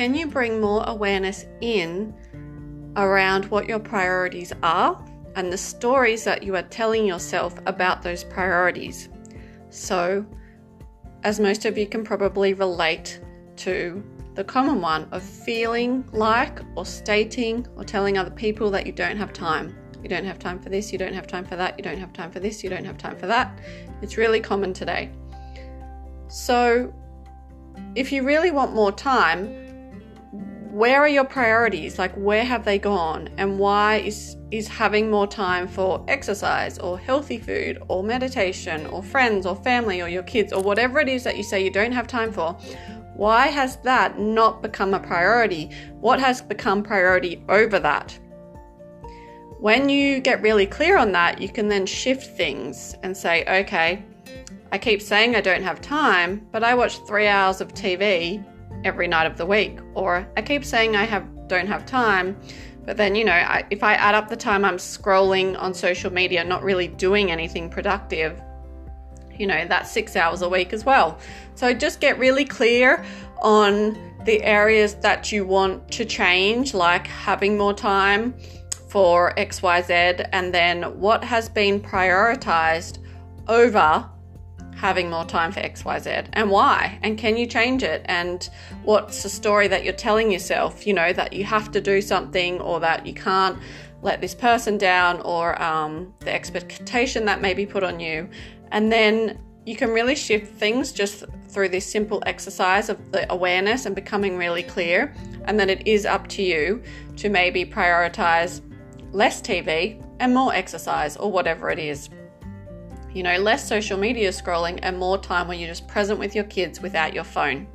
can you bring more awareness in around what your priorities are and the stories that you are telling yourself about those priorities? So, as most of you can probably relate to the common one of feeling like or stating or telling other people that you don't have time. You don't have time for this, you don't have time for that, you don't have time for this, you don't have time for that. It's really common today. So, if you really want more time, where are your priorities? Like, where have they gone? And why is, is having more time for exercise or healthy food or meditation or friends or family or your kids or whatever it is that you say you don't have time for? Why has that not become a priority? What has become priority over that? When you get really clear on that, you can then shift things and say, okay, I keep saying I don't have time, but I watch three hours of TV every night of the week. Or I keep saying I have don't have time, but then you know I, if I add up the time I'm scrolling on social media, not really doing anything productive, you know that's six hours a week as well. So just get really clear on the areas that you want to change, like having more time for XYZ, and then what has been prioritized over having more time for XYZ and why? And can you change it? And what's the story that you're telling yourself, you know, that you have to do something or that you can't let this person down or um, the expectation that may be put on you. And then you can really shift things just through this simple exercise of the awareness and becoming really clear. And then it is up to you to maybe prioritize less TV and more exercise or whatever it is you know, less social media scrolling and more time where you're just present with your kids without your phone.